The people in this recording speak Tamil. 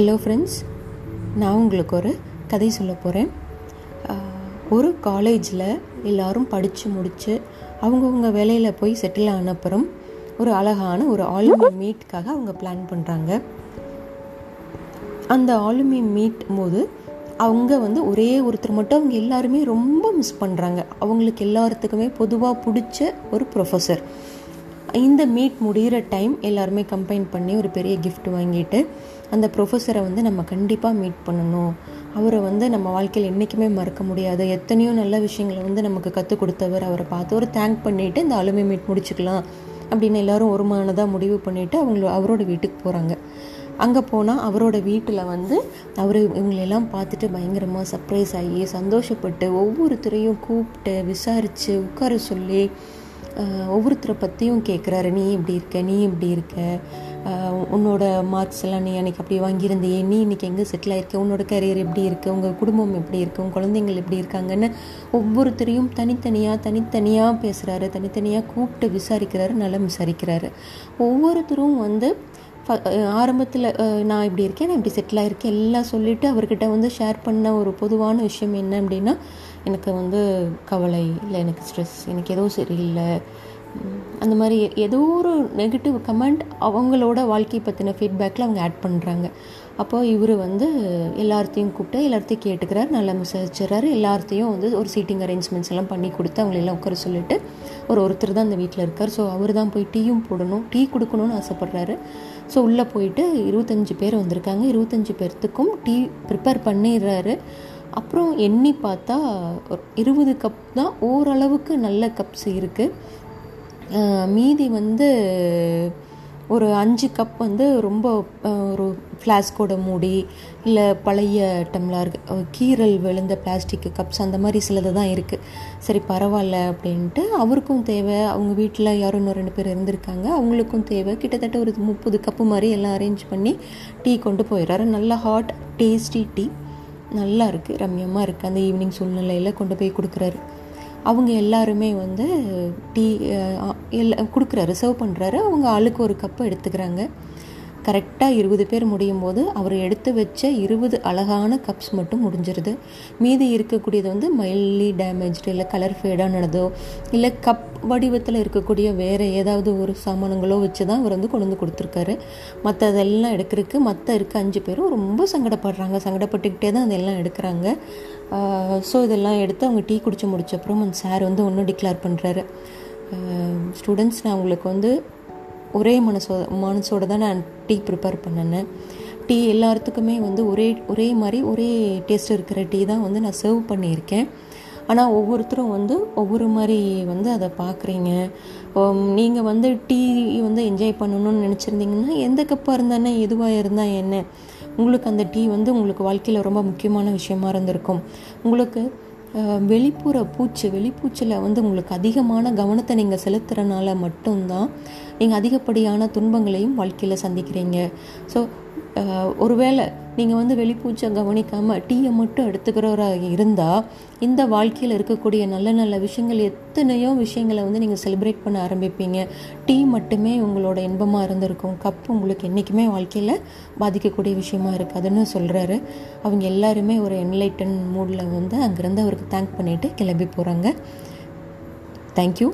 ஹலோ ஃப்ரெண்ட்ஸ் நான் உங்களுக்கு ஒரு கதை சொல்ல போகிறேன் ஒரு காலேஜில் எல்லாரும் படித்து முடித்து அவங்கவுங்க வேலையில் போய் செட்டில் ஆனப்புறம் ஒரு அழகான ஒரு ஆலுமி மீட்காக அவங்க பிளான் பண்ணுறாங்க அந்த ஆலுமி மீட் போது அவங்க வந்து ஒரே ஒருத்தர் மட்டும் அவங்க எல்லாருமே ரொம்ப மிஸ் பண்ணுறாங்க அவங்களுக்கு எல்லாத்துக்குமே பொதுவாக பிடிச்ச ஒரு ப்ரொஃபஸர் இந்த மீட் முடிகிற டைம் எல்லாருமே கம்பைன் பண்ணி ஒரு பெரிய கிஃப்ட் வாங்கிட்டு அந்த ப்ரொஃபஸரை வந்து நம்ம கண்டிப்பாக மீட் பண்ணணும். அவரை வந்து நம்ம வாழ்க்கையில் என்றைக்குமே மறக்க முடியாது. எத்தனையோ நல்ல விஷயங்களை வந்து நமக்கு கற்றுக் கொடுத்தவர். அவரை பார்த்து ஒரு தேங்க் பண்ணிவிட்டு இந்த அலுமை மீட் முடிச்சுக்கலாம் அப்படின்னு எல்லோரும் ஒரு மனதாக முடிவு பண்ணிவிட்டு அவங்கள அவரோட வீட்டுக்கு போகிறாங்க அங்கே போனால் அவரோட வீட்டில் வந்து அவர் இவங்களெல்லாம் பார்த்துட்டு பயங்கரமாக சர்ப்ரைஸ் ஆகி சந்தோஷப்பட்டு ஒவ்வொருத்தரையும் கூப்பிட்டு விசாரித்து உட்கார சொல்லி ஒவ்வொருத்தரை பற்றியும் கேட்குறாரு நீ எப்படி இருக்க நீ எப்படி இருக்க. உன்னோட மார்க்ஸ் எல்லாம் நீ அன்றைக்கி அப்படி வாங்கியிருந்தியே. நீ இன்னைக்கு எங்கே செட்டில் ஆகிருக்க உன்னோட கரியர் எப்படி இருக்குது உங்கள் குடும்பம் எப்படி இருக்குது உங்கள் குழந்தைங்கள் எப்படி இருக்காங்கன்னு ஒவ்வொருத்தரையும் தனித்தனியாக தனித்தனியாக பேசுகிறாரு தனித்தனியாக கூப்பிட்டு விசாரிக்கிறாரு. நல்லா விசாரிக்கிறாரு. ஒவ்வொருத்தரும் வந்து ஆரம்பத்தில் நான் இப்படி இருக்கேன். நான் இப்படி செட்டில் ஆகிருக்கேன் எல்லாம் சொல்லிவிட்டு அவர்கிட்ட வந்து ஷேர் பண்ண ஒரு பொதுவான விஷயம் என்ன அப்படின்னா எனக்கு வந்து கவலை இல்லை எனக்கு ஸ்ட்ரெஸ் எனக்கு ஏதோ சரியில்லை. அந்த மாதிரி ஏதோ ஒரு நெகட்டிவ் கமெண்ட் அவங்களோட வாழ்க்கையை பற்றின ஃபீட்பேக்கில் அவங்க ஆட் பண்ணுறாங்க அப்போ இவர் வந்து எல்லாத்தையும் கூப்பிட்டு எல்லாத்தையும் கேட்டுக்கிறார் நல்லா விசாரிச்சுறாரு. எல்லாத்தையும் வந்து ஒரு சீட்டிங் அரேஞ்ச்மெண்ட்ஸ் எல்லாம் பண்ணி கொடுத்து அவங்கள எல்லாம் உட்கார சொல்லிட்டு ஒரு ஒருத்தர் தான் அந்த வீட்டில் இருக்கார். ஸோ அவர் தான் போய் டீயும் போடணும் டீ கொடுக்கணும்னு ஆசைப்பட்றாரு. ஸோ உள்ளே போயிட்டு இருபத்தஞ்சி பேர் வந்திருக்காங்க. இருபத்தஞ்சி பேர்த்துக்கும் டீ ப்ரிப்பேர் பண்ணிடுறாரு. அப்புறம் எண்ணி பார்த்தா ஒரு இருபது கப் தான் ஓரளவுக்கு நல்ல கப்ஸ் இருக்குது மீதி வந்து ஒரு அஞ்சு கப் வந்து ரொம்ப ஒரு ஃப்ளாஸ்கோட மூடி இல்லை பழைய டம்ளார் கீரல் கீறல் விழுந்த பிளாஸ்டிக் கப்ஸ் அந்த மாதிரி சிலது தான் இருக்குது சரி பரவாயில்ல அப்படின்ட்டு அவருக்கும் தேவை. அவங்க வீட்டில் யாரும் இன்னும் ரெண்டு பேர் இருந்திருக்காங்க. அவங்களுக்கும் தேவை. கிட்டத்தட்ட ஒரு முப்பது கப்பு மாதிரி எல்லாம் அரேஞ்ச் பண்ணி டீ கொண்டு போயிடுறாரு. நல்லா ஹாட் டேஸ்டி டீ. நல்லா இருக்குது ரம்யமாக இருக்குது அந்த ஈவினிங் சூழ்நிலையில் கொண்டு போய் கொடுக்குறாரு. அவங்க எல்லாருமே வந்து டீ எல்லா கொடுக்குறாரு. சர்வ் பண்ணுறாரு அவங்க ஆளுக்கு ஒரு கப்பு எடுத்துக்கிறாங்க. கரெக்டாக இருபது பேர் முடியும் போது அவர் எடுத்து வச்ச இருபது அழகான கப்ஸ் மட்டும் முடிஞ்சிருது. மீதி இருக்கக்கூடியது வந்து மைல்ட்லி டேமேஜ்டு இல்லை கலர் ஃபேடானதோ இல்லை கப் வடிவத்தில் இருக்கக்கூடிய வேறு ஏதாவது ஒரு சாமானங்களோ வச்சு தான் அவர் வந்து கொண்டு வந்து கொடுத்துருக்காரு. மற்றதெல்லாம் எடுக்கிறதுக்கு மற்ற இருக்க அஞ்சு பேரும் ரொம்ப சங்கடப்படுறாங்க. சங்கடப்பட்டுக்கிட்டே தான் அதெல்லாம் எடுக்கிறாங்க. ஸோ இதெல்லாம் எடுத்து அவங்க டீ குடிச்சு முடிச்ச அப்புறம் அந்த சார் வந்து ஒன்றும் டிக்ளேர் பண்ணுறாரு ஸ்டூடெண்ட்ஸ் நான் உங்களுக்கு வந்து ஒரே மனசோ மனசோட தான் நான் டீ ப்ரிப்பேர் பண்ணினேன். டீ எல்லாத்துக்குமே வந்து ஒரே ஒரே மாதிரி ஒரே டேஸ்ட் இருக்கிற டீ தான் வந்து நான் சர்வ் பண்ணியிருக்கேன். ஆனால் ஒவ்வொருத்தரும் வந்து ஒவ்வொரு மாதிரி வந்து அதை பார்க்குறீங்க. நீங்கள் வந்து டீ வந்து என்ஜாய் பண்ணணும்னு நினச்சிருந்தீங்கன்னா எந்த கப்பாக இருந்தானே எதுவாக இருந்தால் என்ன? உங்களுக்கு அந்த டீ வந்து உங்களுக்கு வாழ்க்கையில் ரொம்ப முக்கியமான விஷயமா இருந்திருக்கும். உங்களுக்கு வெளிப்புற பூச்சு வெளிப்பூச்சில் வந்து உங்களுக்கு அதிகமான கவனத்தை நீங்கள் செலுத்துறனால மட்டும்தான் நீங்கள் அதிகப்படியான துன்பங்களையும் வாழ்க்கையில் சந்திக்கிறீங்க. ஸோ ஒருவேளை நீங்கள் வந்து வெளிப்பூச்சை கவனிக்காமல் டீயை மட்டும் எடுத்துக்கிறவராக இருந்தால் இந்த வாழ்க்கையில் இருக்கக்கூடிய நல்ல நல்ல விஷயங்கள் எத்தனையோ விஷயங்களை வந்து நீங்கள் செலிப்ரேட் பண்ண ஆரம்பிப்பீங்க. டீ மட்டுமே உங்களோட இன்பமாக இருந்திருக்கும். கப் உங்களுக்கு என்றைக்குமே வாழ்க்கையில் பாதிக்கக்கூடிய விஷயமா இருக்காதுன்னு சொல்கிறாரு அவங்க எல்லாருமே ஒரு என்லைட்டன் மூடில் வந்து அங்கேருந்து அவருக்கு தேங்க் பண்ணிவிட்டு கிளம்பி போகிறாங்க தேங்க்யூ